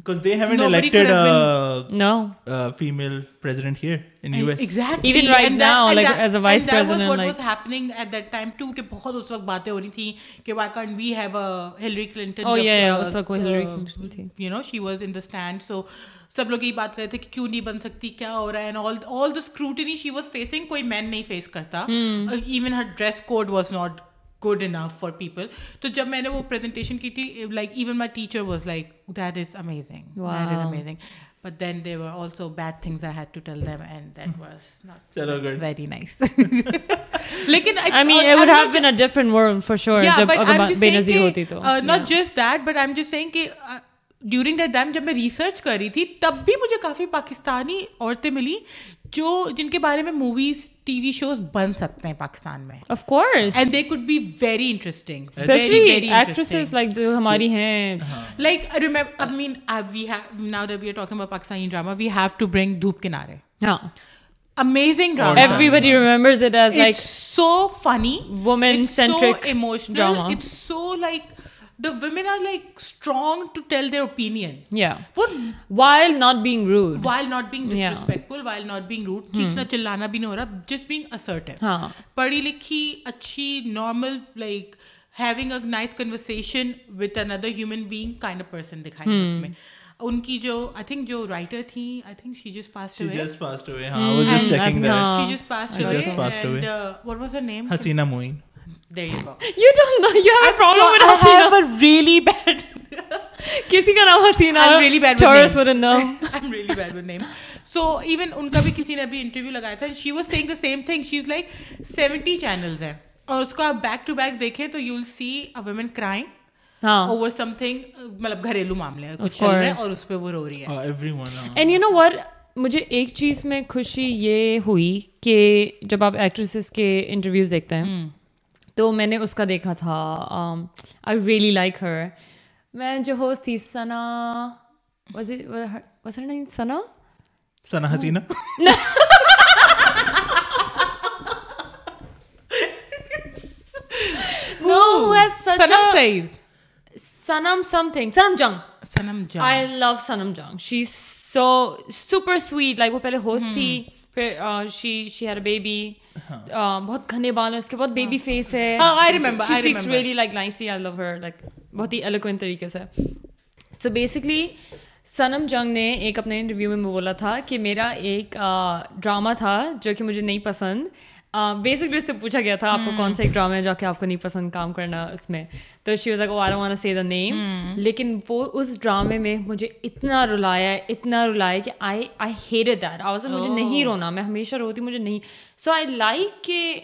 because they haven't Nobody elected could have a, No. a female president here in US. exactly Even right And that- now, and like, that- as a vice and that president, was what like- was happening at that time too کہ بہت اس وقت باتیں ہو رہی تھیں کہ why can't we have a Hillary Clinton Oh, جب, yeah, yeah, uh, اس وقت وہ Hillary uh, Clinton تھی. you know she was in the stand so سب لوگ یہی بات کر رہے تھے کہ کیوں نہیں بن سکتی کیا ہو رہا ہے and all all the scrutiny she was facing کوئی مین نہیں فیس کرتا even her dress code was not good enough for people تو جب میں نے وہ پریزنٹیشن کی تھی like even my teacher was like that is amazing amazing but then they were also bad things I had to tell them and that was not very nice لیکن not just that but I am just saying کہ during that time جب میں research کر رہی تھی تب بھی مجھے کافی پاکستانی عورتیں ملی جو جن کے بارے میں موویز ٹی وی شوز بن سکتے ہیں پاکستان میں۔ Of course. And they could be very interesting Especially actresses like جو ہماری ہیں. Like remember I mean we have now that we are talking about Pakistani drama we have to bring Dhoop Kinare ہاں. amazing drama. Everybody remembers it as like it's so funny. Woman-centric it's so emotional. drama. it's so like the women are like strong to tell their opinion while not being rude while not being disrespectful while not being rude چیخنا چلانا بھی نہیں ہو رہا just being assert ہے پڑھی لکھی اچھی normal like having a nice conversation with another human being kind person دکھائی اس میں ان کی جو آئی تھنک جو رائٹر تھیں آئی تھنک شی جس پاس پاس واز ا نیم حسینا رائٹرزین Moin. there you go [LAUGHS] You don't know. You have a problem with I Hasina. have a really bad کسی کا نام حسینہ I'm really bad with Tourists names. wouldn't know. [LAUGHS] I'm really bad with names. So even ان کا بھی کسی نے ابھی interview لگایا تھا she was saying the same thing. She's like 70 channels ہیں اور اس کو آپ بیک ٹو بیک دیکھیں تو you will see a woman crying ہاں. اوور سم تھنگ مطلب گھریلو معاملے ہیں کچھ چل رہا ہے course. اور اس پہ وہ رو رہی ہے everyone. And you know what مجھے ایک چیز میں خوشی یہ ہوئی کہ جب آپ ایکٹریسز کے انٹرویوز دیکھتے ہیں تو میں نے اس کا دیکھا تھا آئی ریئلی لائک ہر میں جو ہوسٹ تھی ثنا نیم ثنا such Sanam Sanam something. Sanam Jung. Sanam John I love Sanam Jung. She's so super sweet. Like وہ پہلے ہوسٹ تھی پھر she she had a baby. بہت گھنے بال ہیں اس کے بعد بیبی فیس ہے. ہاں I remember she I speaks remember. really like nicely. I love her like بہت ہی eloquent طریقے سے. So basically سنم جنگ نے ایک اپنے انٹرویو میں بولا تھا کہ میرا ایک ڈرامہ تھا جو کہ مجھے نہیں پسند. بیسکلی اس سے پوچھا گیا تھا آپ کو کون سا ایک ڈرامہ ہے جو کہ آپ کو نہیں پسند کام کرنا اس میں۔ تو شی واز لائک وان سے دا نیم لیکن وہ اس ڈرامے میں مجھے اتنا رلایا ہے اتنا رلایا کہ I I hate that I was مجھے نہیں رونا میں ہمیشہ روتی مجھے نہیں۔ سو آئی لائک کہ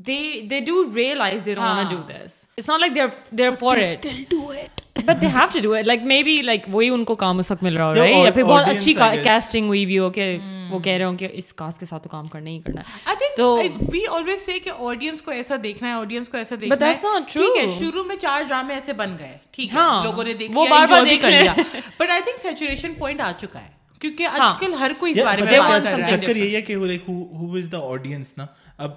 they they do realize they don't want to do this. It's not like they're they're for it. but they have to do it. Like maybe like وہی ان کو کام اس وقت مل رہا ہو The right? یا پھر بہت اچھی. کاسٹنگ ہوئی بھی ہو کہ وہ کہہ رہے ہوں کہ اس کاسٹ کے ساتھ تو کام کرنا ہی کرنا ہے۔ I think تو- we always say کہ آڈینس کو ایسا دیکھنا ہے آڈینس کو ایسا But دیکھنا that's not ٹھیک ہے true. شروع میں چار ڈرامے ایسے بن گئے۔ ٹھیک ہے ہاں، لوگوں نے دیکھ وہ لیا but I think saturation point آ چکا ہے۔ کیونکہ ہاں۔ آج کل ہر کوئی اس بارے میں then بات کیا کر رہا ہے۔ چکر یہی ہے کہ ہو از دا آڈینس نا؟ اب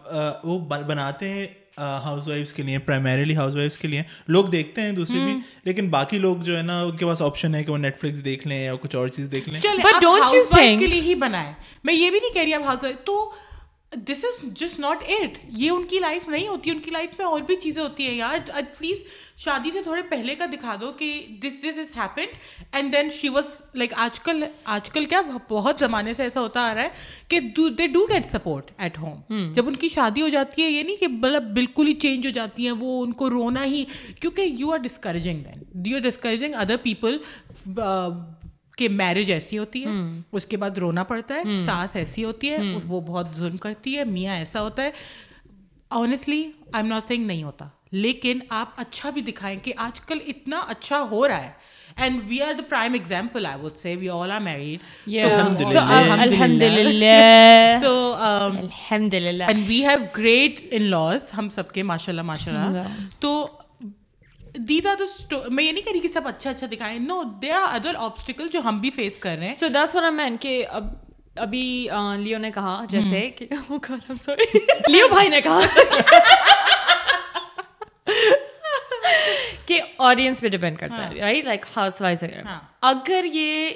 وہ بناتے ہیں ہاؤس وائفس کے لیے پرائمریلی ہاؤس وائفس کے لیے۔ لوگ دیکھتے ہیں دوسری بھی لیکن باقی لوگ جو ہے نا ان کے پاس آپشن ہے کہ وہ نیٹ فلکس دیکھ لیں یا کچھ اور چیز دیکھ لیں۔ کے لیے ہی بنائے میں یہ بھی نہیں کہہ رہی اب ہاؤس وائف تو this is just not it یہ ان کی لائف نہیں ہوتی ان کی لائف میں اور بھی چیزیں ہوتی ہیں یار. ایٹ لیسٹ شادی سے تھوڑے پہلے کا دکھا دو کہ this this is happened and then she was like آج کل آج کل کیا بہت زمانے سے ایسا ہوتا آ رہا ہے کہ they do get support at home جب ان کی شادی ہو جاتی ہے یہ نہیں کہ مطلب بالکل ہی چینج ہو جاتی ہیں وہ ان کو رونا ہی. کیونکہ you are discouraging then you are discouraging other people کہ میرج ایسی ہوتی ہے اس کے بعد رونا پڑتا ہے ساس ایسی ہوتی ہے وہ بہت ظلم کرتی ہے میاں ایسا ہوتا ہے۔ Honestly I am not saying نہیں ہوتا۔ لیکن آپ اچھا بھی دکھائیں کہ آج کل اتنا اچھا ہو رہا ہے۔ And we are the prime example I would say we all are married الحمد للہ تو الحمد للہ and we have great in laws ہم سب کے ماشاء اللہ ماشاء اللہ تو دیز آر میں یہ نہیں کہہ رہی کہ سب اچھا اچھا دکھائیں۔ No they are other obstacle جو ہم بھی فیس کر رہے ہیں۔ سو دس مین کہ اب ابھی لیو نے کہا جیسے کہ [LAUGHS] oh سوری لیو بھائی نے کہا۔ [LAUGHS] کہ آڈینس پہ ڈپینڈ کرتا ہے رائٹ لائک ہاؤس وائز اگر یہ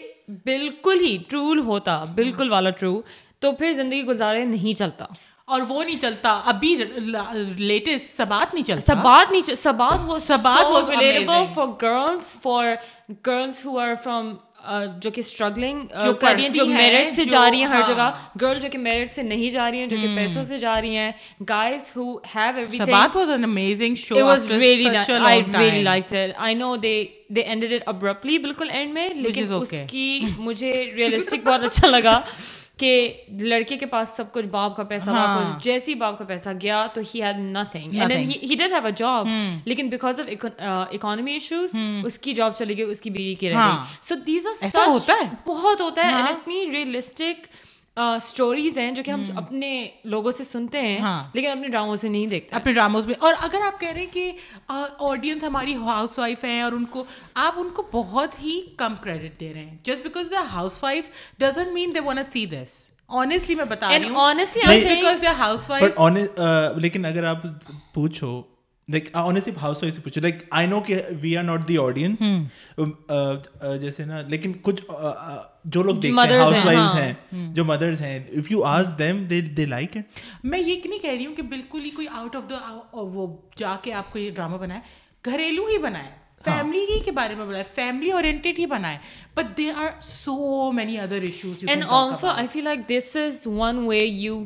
بالکل ہی ٹرول ہوتا بالکل والا ٹرو تو پھر زندگی گزارے نہیں چلتا۔ اور وہ نہیں چلتا۔ ابھی لیٹسٹ سبات نہیں چلتا۔ سبات نہیں سبات وہ Sabaat was available for girls for girls who are from جو کہ اسٹرگلنگ uh, کر رہی ہیں جو میرٹ سے جا رہی ہیں ہر ہاں۔ جگہ۔ گرل جو کہ میرٹ سے نہیں جا رہی ہیں جو کہ پیسوں سے جا رہی ہیں۔ Guys who have every Sabaat was an amazing show it was really I really like it I know they they ended it abruptly بالکل اینڈ میں لیکن اس کی مجھے ریئلسٹک بہت اچھا لگا۔ [LAUGHS] کہ لڑکے کے پاس سب کچھ باپ کا پیسہ ہاں۔ جیسی جیسے باپ کا پیسہ گیا تو he had nothing have a job لیکن بیکاز آف اکانمی ایشوز اس کی جاب چلی گئی اس کی بیوی کی رہ گئی. سو دیز آر ہوتا ہے؟ بہت ہوتا ہے. ہاں۔ اتنی ریئلسٹک اسٹوریز ہیں جو کہ ہم اپنے لوگوں سے سنتے ہیں ہاں۔ لیکن اپنے ڈراموں سے نہیں دیکھتے۔ اپنے ڈراموز میں اور اگر آپ کہہ رہے ہیں کہ آڈینس ہماری ہاؤس وائف ہیں اور ان کو آپ ان کو بہت ہی کم کریڈٹ دے رہے ہیں۔ Just because the house wife doesn't mean they want see this honestly میں بتا رہی ہوں۔ لیکن اگر آپ پوچھو سے پوچھو لائک آئی نو کہ we are not the audience جیسے نا لیکن کچھ جو لوگ ہیں جو مدرس ہیں if you ask them they like it میں یہ نہیں کہہ رہی ہوں کہ بالکل ہی کوئی آؤٹ آف دا وہ جا کے آپ کو یہ ڈرامہ بنائے گھریلو ہی بنائے فیملی ہی کے بارے میں بنائے فیملی اورینٹیڈ ہی بنائے but they are so many other issues and also I feel like this is one way you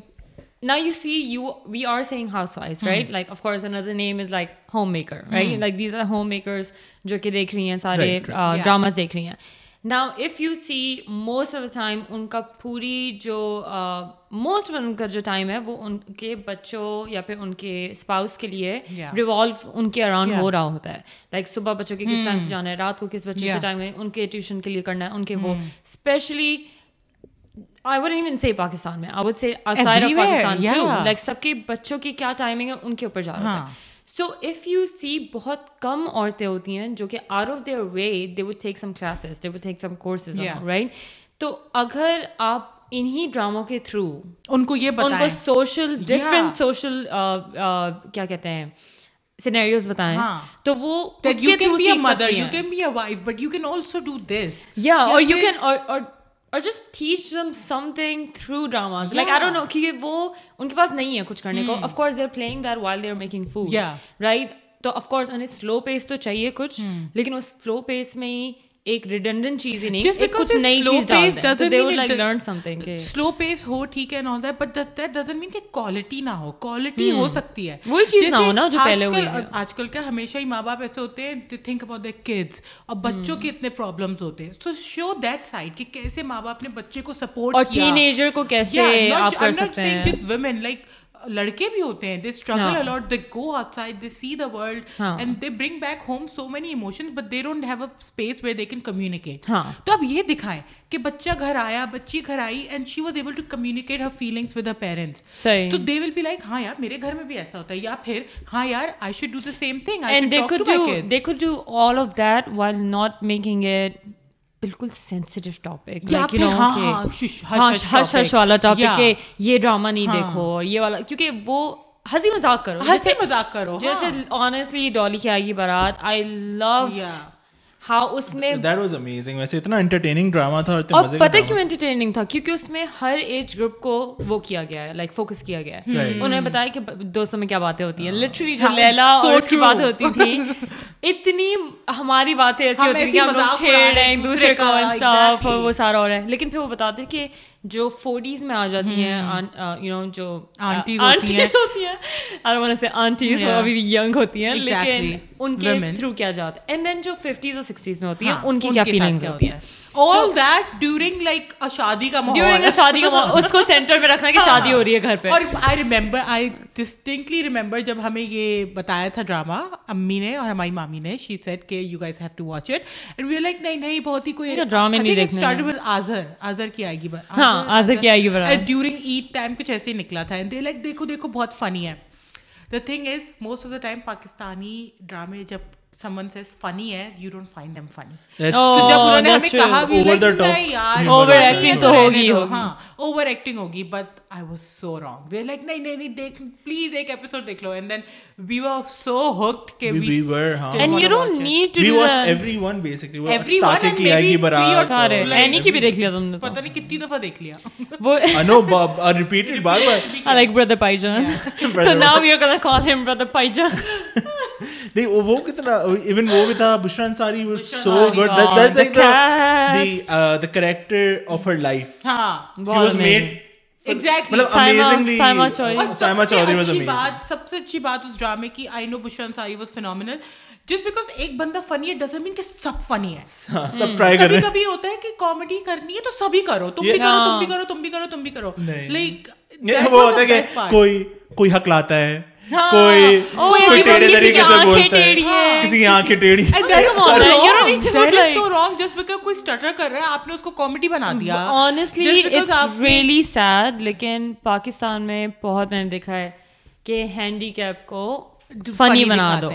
دیکھ رہی ہیں سارے ان کا پوری جو موسٹ آف ان کا جو ٹائم ہے وہ ان کے بچوں یا پھر ان کے اسپاؤس کے لیے ریوالو ان کے اراؤنڈ ہو رہا ہوتا ہے لائک صبح بچوں کے کس ٹائمس جانا ہے رات کو کس بچے کے ٹائم ان کے ٹیوشن کے لیے کرنا ہے ان کے وہ especially I would even say Pakistan میں I would say outside of Pakistan too like سب کے بچوں کی کیا ٹائمنگ ہے ان کے اوپر جا رہا ہے سو اف یو سی بہت کم عورتیں ہوتی ہیں جو کہ out of their way they would take some classes they would take some courses right تو اگر آپ انہی ڈراموں کے تھرو ان کو یہ ان کو سوشل ڈفرینٹ سوشل کیا کہتے ہیں سینیریوز بتائیں تو وہ اس کے تھرو سیکھ سکتی you can be a wife but you can also do this یا اور you can or or just teach them something through dramas like I don't know کیونکہ وہ ان کے پاس نہیں ہے کچھ کرنے کو of course they are playing that while they are making food right تو آف کورس انہیں سلو پیس تو چاہیے کچھ لیکن اس سلو پیس میں ہی ایک ریڈنڈنٹ چیز ہی نہیں کچھ نئی چیز ڈال دیں so they would like learn something slow pace ہو ٹھیک ہے and all that but that doesn't mean کہ quality نہ ہو۔ Quality ہو hmm. سکتی ہے۔ وہی چیز نہ ہو نا جو پہلے ہوئی ہے۔ آج کل کا ہمیشہ ہی ماں باپ ایسے ہوتے ہیں they think about their kids اور بچوں کے hmm. اتنے پرابلمز ہوتے ہیں۔ سو شو دیٹ side کہ کیسے ماں باپ نے بچے کو سپورٹ کیا۔ اور ٹینیجر کو کیسے آپ کر سکتے ہیں۔ just women like لڑکے بھی ہوتے ہیں. They struggle a lot they go outside they see the world and they bring back home so many emotion but they don't have a space where they can communicate تو اب یہ دکھائیں کہ بچہ گھر آیا بچی گھر آئی and she was able to communicate her feelings with her parents تو دے ول بی لائک ہاں یار میرے گھر میں بھی ایسا ہوتا ہے. یا پھر ہاں یار I should do the same thing they could do all of that while not making it بالکل سینسٹیو ٹاپک ہاں، والا ٹاپک یہ ڈرامہ نہیں دیکھو اور یہ والا کیونکہ وہ ہنسی مذاق کرو ہنسی مذاق کرو جیسے آنےسٹلی ڈالی کی آئے گی بارات آئی لو ہاؤ اس میں دیٹ واز امیزنگ ویسے اتنا انٹرٹیننگ ڈراما تھا اور پتہ کیوں انٹرٹیننگ تھا کیونکہ اس میں ہر ایج گروپ کو وہ کیا گیا ہے لائک فوکس کیا گیا ہے انہوں نے بتایا کہ دوستوں میں کیا باتیں ہوتی ہیں لٹرلی جو لیلا اور اس کی بات ہوتی تھی اتنی ہماری باتیں ایسی ہوتی تھی ہم لوگ چھیڑ رہے ہیں دوسرے کو اور وہ سارا ہو رہا ہے لیکن پھر وہ بتاتے کہ جو فورٹیز میں آ جاتی ہیں یو نو جو آنٹیز ہوتی ہیں۔ سے آنٹیز ابھی بھی ینگ ہوتی ہیں لیکن ان کے تھرو کیا جاتا ہے۔ اینڈ دین جو ففٹیز اور سکسٹیز میں ہوتی ہیں ان کی کیا فیلنگ ہوتی ہیں۔ آل دیٹ ڈیورنگ لائک شادی کا ماحول ڈیورنگ شادی کا ماحول [LAUGHS] اس کو سینٹر میں رکھنا کہ شادی ہو رہی ہے گھر پہ۔ اور I remember I distinctly remember جب ہمیں یہ بتایا تھا ڈرامہ امی نے اور ہماری مامی نے شی سیٹ کہ you guys have to watch it and we like نہیں نہیں بہت ہی کوئی ڈرامے نہیں دیکھنا سٹارٹ ول آزر آزر کی آئے گی ہاں آزر کی آئے گی ڈیورنگ عید ٹائم کچھ ایسے ہی نکلا تھا اینڈ دے لائک دیکھو دیکھو بہت فنی ہے۔ The thing is most of the time Pakistani ڈرامے جب someone says funny hai you don't find them funny جب انہوں نے ہمیں کہا بھی اوور ایکٹنگ تو ہوگی ہاں اوور ایکٹنگ ہوگی but I was so wrong they like نہیں نہیں نہیں دیکھ پلیز ایک ایپیسوڈ دیکھ لو and then we were so hooked کہ we were ہاں and you don't need to we do watched everyone basically. وہ تاکہ کی آئے گی maybe برات سارے اینی کی بھی دیکھ لیا تم نے پتہ نہیں کتنی دفعہ دیکھ لیا وہ نو ریپیٹڈ بار بار I like brother Paijan. [LAUGHS] so now we are gonna call him brother Paijan. نہیں وہ کتنا ایون وہ بھی تھا Bushra Ansari so good that's like the the character of her life ہاں he was made exactly amazingly Saima Chaudhary. Saima Chaudhary was اچھی amazing بات سب سے اچھی بات اس ڈرامے کی I know Bushra Ansari was phenomenal just because ایک بندہ فنی ہے ڈزنٹ مین کہ سب فنی ہے سب ٹرائی کر کبھی رہے کبھی ہوتا ہے کہ کامیڈی کرنی ہے تو سبھی کرو تم بھی کرو تم بھی کرو تم بھی کرو تم بھی کرو لائک ہیں وہ ہوتا ہے کہ کوئی کوئی حق لاتا ہے کوئی کوئی ٹیڑھے طریقے سے بولتا ہے کسی کی آنکھیں ٹیڑھی لیکن پاکستان میں بہت میں نے دیکھا ہے کہ ہینڈی کیپ کو فنی بنا دو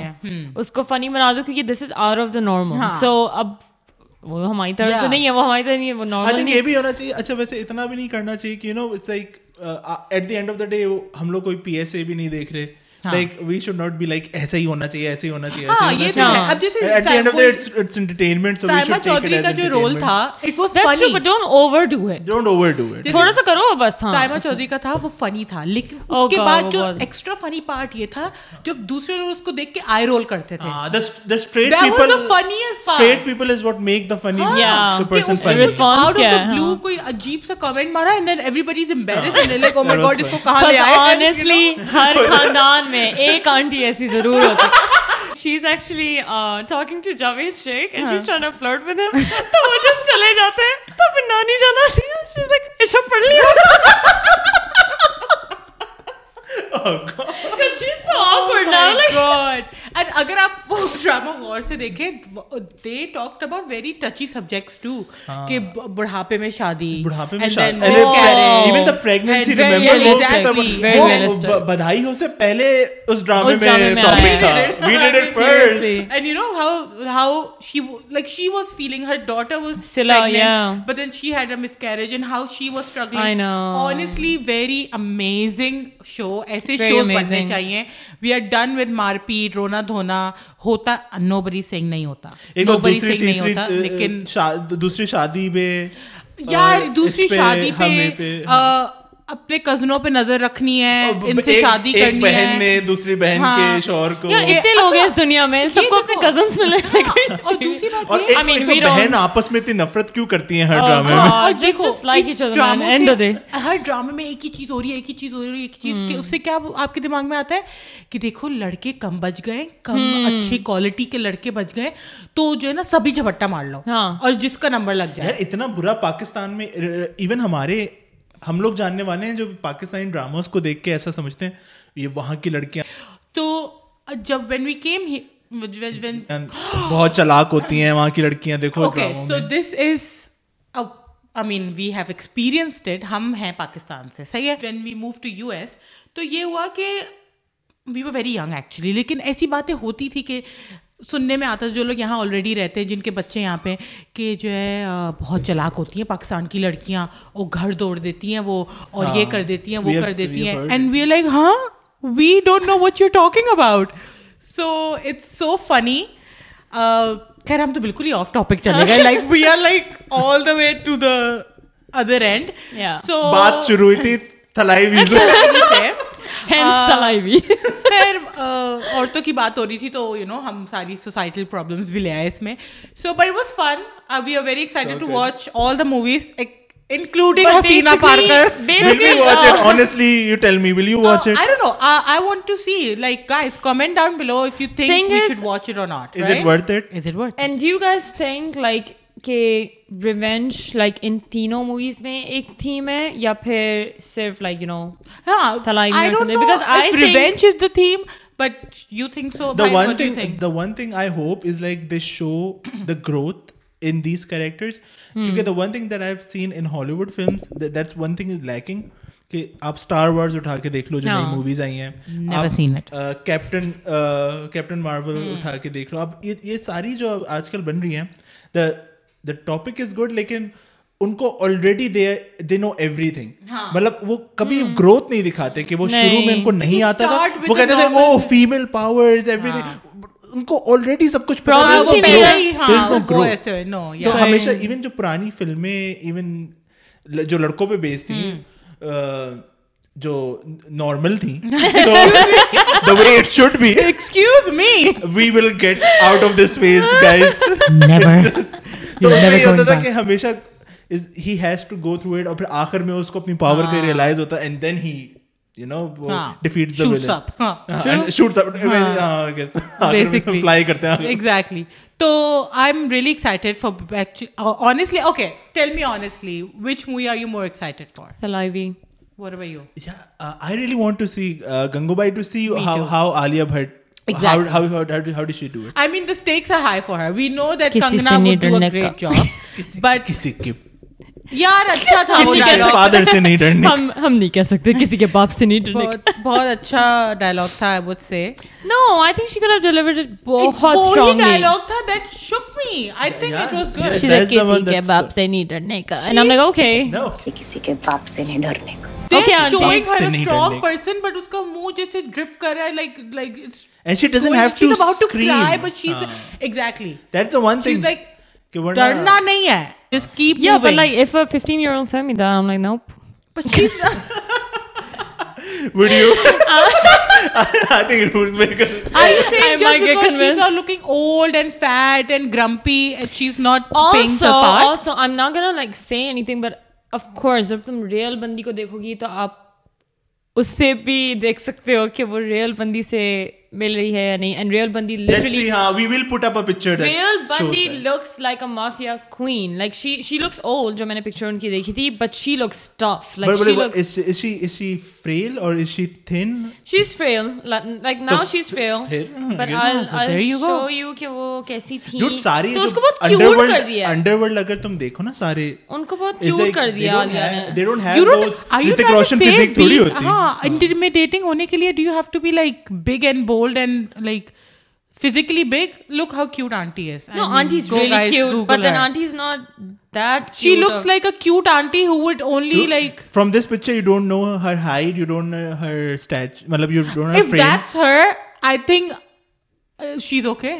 اس کو فنی بنا دو کیونکہ this is out of the normal so اب وہ ہماری طرف تو نہیں ہے وہ ہماری طرف نہیں ہے وہ نارمل یہ بھی ہونا چاہیے اچھا ویسے اتنا بھی نہیں کرنا چاہیے کہ you know it's like at the end of the day ہم لوگ کوئی پی ایس اے بھی نہیں دیکھ رہے like we should not be like ایسا ہی ہونا چاہیے ایسے ہی ہونا چاہیے کا جو رول تھا تھوڑا سا کرو بس سائما چودھری کا تھا وہ فنی تھا لیکن اس کے بعد جو ایکسٹرا فنی پارٹ یہ تھا جب دوسرے لوگ اس کو دیکھ کے آئی رول کرتے تھے۔ بلو کوئی عجیب سا کامنٹ مارا and then everybody is embarrassed like oh my God اس کو کہاں لے آئے؟ [LAUGHS] ہر خاندان میں ایک آنٹی ایسی ضرور ہوتی۔ She is actually talking to Javed Sheikh and she is trying to flirt with him تو وہ جب چلے جاتے ہیں تو پھر نانی جان آتی ہے شی از لائک عشا پڑھ لیا اگر آپ وہ ڈرامہ غور سے دیکھیں they talked about very touchy subjects too کہ بڑھاپے میں شادی. بڑھاپے میں بدھائی ہو سے پہلے اس ڈرامے میں ٹاپک تھا. We did it first and you know how how she like she was feeling her daughter was Silla, yeah. but then she had a miscarriage and how she was struggling. I know. honestly very amazing show. ایسے shows بننے چاہیے we are done with مار پیٹ دھونا ہوتا نو بری سنگ نہیں ہوتا۔ نو بری سنگ نہیں ہوتا لیکن دوسری شادی میں یار دوسری شادی پہ اپنے کزنوں پہ نظر رکھنی ہے ان سے شادی کرنی ہے۔ بہن نے دوسری بہن کے شوہر کو۔ اتنے لوگ ہیں اس دنیا میں سب کو اپنے کزنس ملے [LAUGHS] اور دوسری بات اور ایک بہن آپس میں اتنی نفرت کیوں کرتی ہیں ہر ڈرامے میں؟ [LAUGHS] اور دیکھو ہر ڈرامے میں ایک ہی چیز ہو رہی ہے ایک ہی چیز ہو رہی ہے ایک ہی چیز اس سے کیا آپ کے دماغ میں آتا ہے کہ دیکھو لڑکے کم بچ گئے کم اچھی کوالٹی کے لڑکے بچ گئے تو جو ہے نا سبھی جھپٹا مار لو۔ اور جس کا نمبر لگ جائے۔ اتنا برا پاکستان میں ایون ہمارے ہم لوگ جاننے والے ہیں جو پاکستانی ڈراماز کو دیکھ کے ایسا سمجھتے ہیں یہ وہاں کی لڑکیاں۔ تو جب وین وی کیم بہت چلاک ہوتی ہیں وہاں کی لڑکیاں دیکھو so this is I mean we have experienced it ہم ہیں پاکستان سے صحیح ہے؟ When we move to U S تو یہ ہوا کہ we were very young actually لیکن ایسی باتیں ہوتی تھی کہ سننے میں آتا جو لوگ یہاں آلریڈی رہتے ہیں جن کے بچے یہاں پہ کہ جو ہے بہت چلاک ہوتی ہیں پاکستان کی لڑکیاں وہ گھر دوڑ دیتی ہیں وہ اور یہ کر دیتی ہیں وہ کر دیتی ہیں۔ اینڈ وی لائک ہاں we don't know what you talking about so it's so funny خیر ہم تو بالکل ہی آف ٹاپک چلے گئے like we are like all the way to the other and so بات شروع ہوئی تھی تھلائی [LAUGHS] خیر عورتوں کی بات ہو رہی تھی تو یو نو ہم ساری سوسائٹل پرابلمس بھی لے آئے اس میں so but was fun we are very excited to watch all the movies including Hasina Parker. Will we watch it? Honestly, you tell me. Will you watch uh, it? I don't know. Uh, I want to see. Like, guys, comment down below if you think Thing we is- should watch it or not. Is right? it worth it? Is it worth it? And do you guys think like کہ ریونش like ان تینوں movies میں ایک theme ہے یا پھر صرف like you know them but you think so the one thing I hope is like this show the growth in these characters کیونکہ the one thing that I seen in Hollywood film that's one thing is lacking آپ Star Wars اٹھا کے دیکھ لو جو نئی movies آئی ہیں. Captain Marvel uh, uh, hmm. اٹھا کے دیکھ لو. اب یہ ساری جو آج کل بن رہی ہیں دا ٹاپک از گڈ لیکن ان کو already they they know everything مطلب وہ کبھی گروتھ نہیں دکھاتے کہ وہ شروع میں ان کو نہیں آتا تھا. وہ کہتے تھے oh female powers everything ان کو آلریڈی سب کچھ ہاں، ہمیشہ ایون جو پرانی فلمیں ایون جو لڑکوں پہ بیس تھیں جو نارمل تھیں the way it should be excuse me. We will get out of this phase guys never. [LAUGHS] اپنی پاورٹ سی گنگ by two save how Alia Bhatt بہت اچھا نہیں ڈرنے کا لائک جیسے ڈرپ کر آف کورس جب تم ریئل بندی کو دیکھو گی تو آپ اس سے بھی دیکھ سکتے ہو کہ وہ ریئل بندی سے مل رہی ہے یا نہیں? اینڈ ریئل بندی لٹرلی ہاں we will put up a picture real بندی looks like a mafia queen like she she looks old جو میں نے پکچر ان کی دیکھی تھی but she looks tough like she looks as she is she frail or is she thin she is frail like now she is frail but I will show you کہ وہ کیسی تھی ڈوڈ ساری تو اس کو بہت کیوٹ کر دیا انڈر ورلڈ اگر تم دیکھو نا سارے ان کو بہت کیوٹ کر دیا they don't have those Hrithik Roshan physique تھوڑی ہوتی ہاں انٹرمیڈیٹنگ ہونے کے لیے do you have to be like big and bold and like physically big look how cute auntie is I no mean, auntie's go really guys, cute Google but then her. auntie's not that cute she looks like a cute auntie who would only You- like from this picture you don't know her height you don't know her statue matlab you don't know her if frame that's her I think uh, she's okay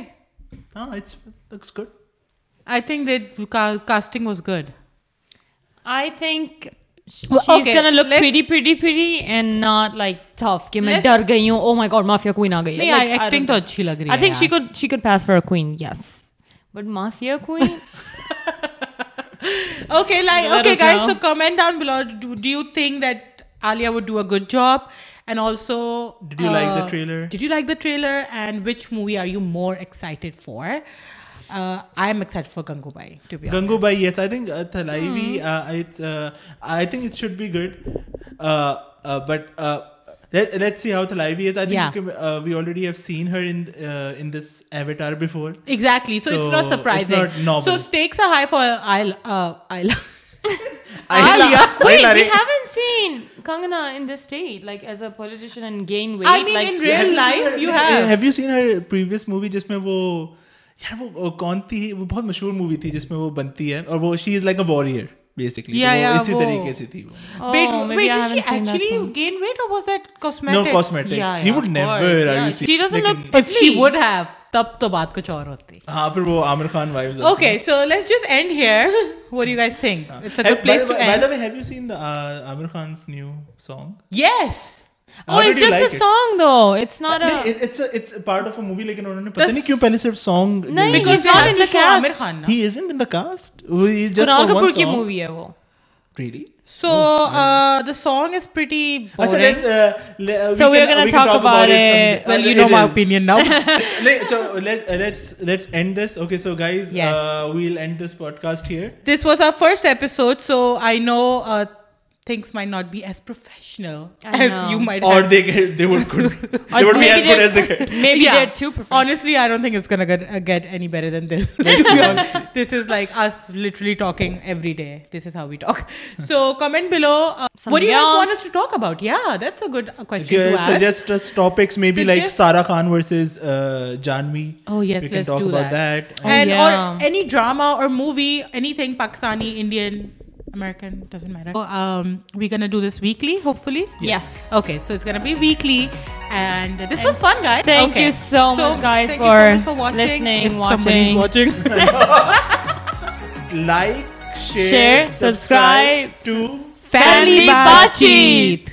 no it's looks good I think that ca- casting was good I think she's Well, okay, gonna look let's- pretty pretty pretty and not like tough کہ میں Let's- ڈر گئی ہوں oh my god mafia queen آ گئی acting تو think- اچھی لگ رہی I ہے think she یار. could she could pass for a queen yes but mafia queen okay like Let okay us guys know. so comment down below do, do you think that Alia would do a good job and also Did you like the uh, trailer? did you like the trailer and which I am excite for Gangubai to be Gangubai yes I think Thalaivii بھی I think it should be good but let's see how Thalaivii بھی is I think we already have seen her in in this avatar before exactly so it's not surprise so takes a high for I I جس میں وہ مشہور movie تھی جس میں وہ بنتی ہے اور اسی طریقے سے اور it's just a song though it's not a it's a it's a part of a movie لیکن انہوں نے پتہ نہیں کیوں پہلے صرف سونگ نہیں because he is in the cast he is in the cast he is just for one song کی مووی ہے وہ really so a the song is pretty اچھا let's so we are gonna talk about it well you know my opinion now let's let's let's end this okay so guys we will end this podcast here this was our first episode so I know things might not be as professional I as know. you might Or have. they get, they would could Or they would be maybe as good they're- as they get. Maybe Yeah. they're too professional. Honestly, I don't think it's gonna get, uh, get any better than this. to be honest. this is like us literally talking every day. This is how we talk. So comment below. Uh, what do Something you guys want else? us to talk about? Yeah, that's a good uh, question Okay, to ask. suggest us topics, maybe like Suggest- Sarah Khan versus uh, Janvi. Oh yes, we can let's talk do about that. that. and yeah. or any drama or movie, anything Pakistani, Indian, American, doesn't matter. So, um, we're gonna do this weekly, hopefully. Yes. Okay, so it's gonna be weekly, and this was fun, guys. Thank Okay. you so much, guys, thank you so for much for watching. listening, If somebody's watching. watching. Like, share, Share, subscribe. to Family Family Baatcheet.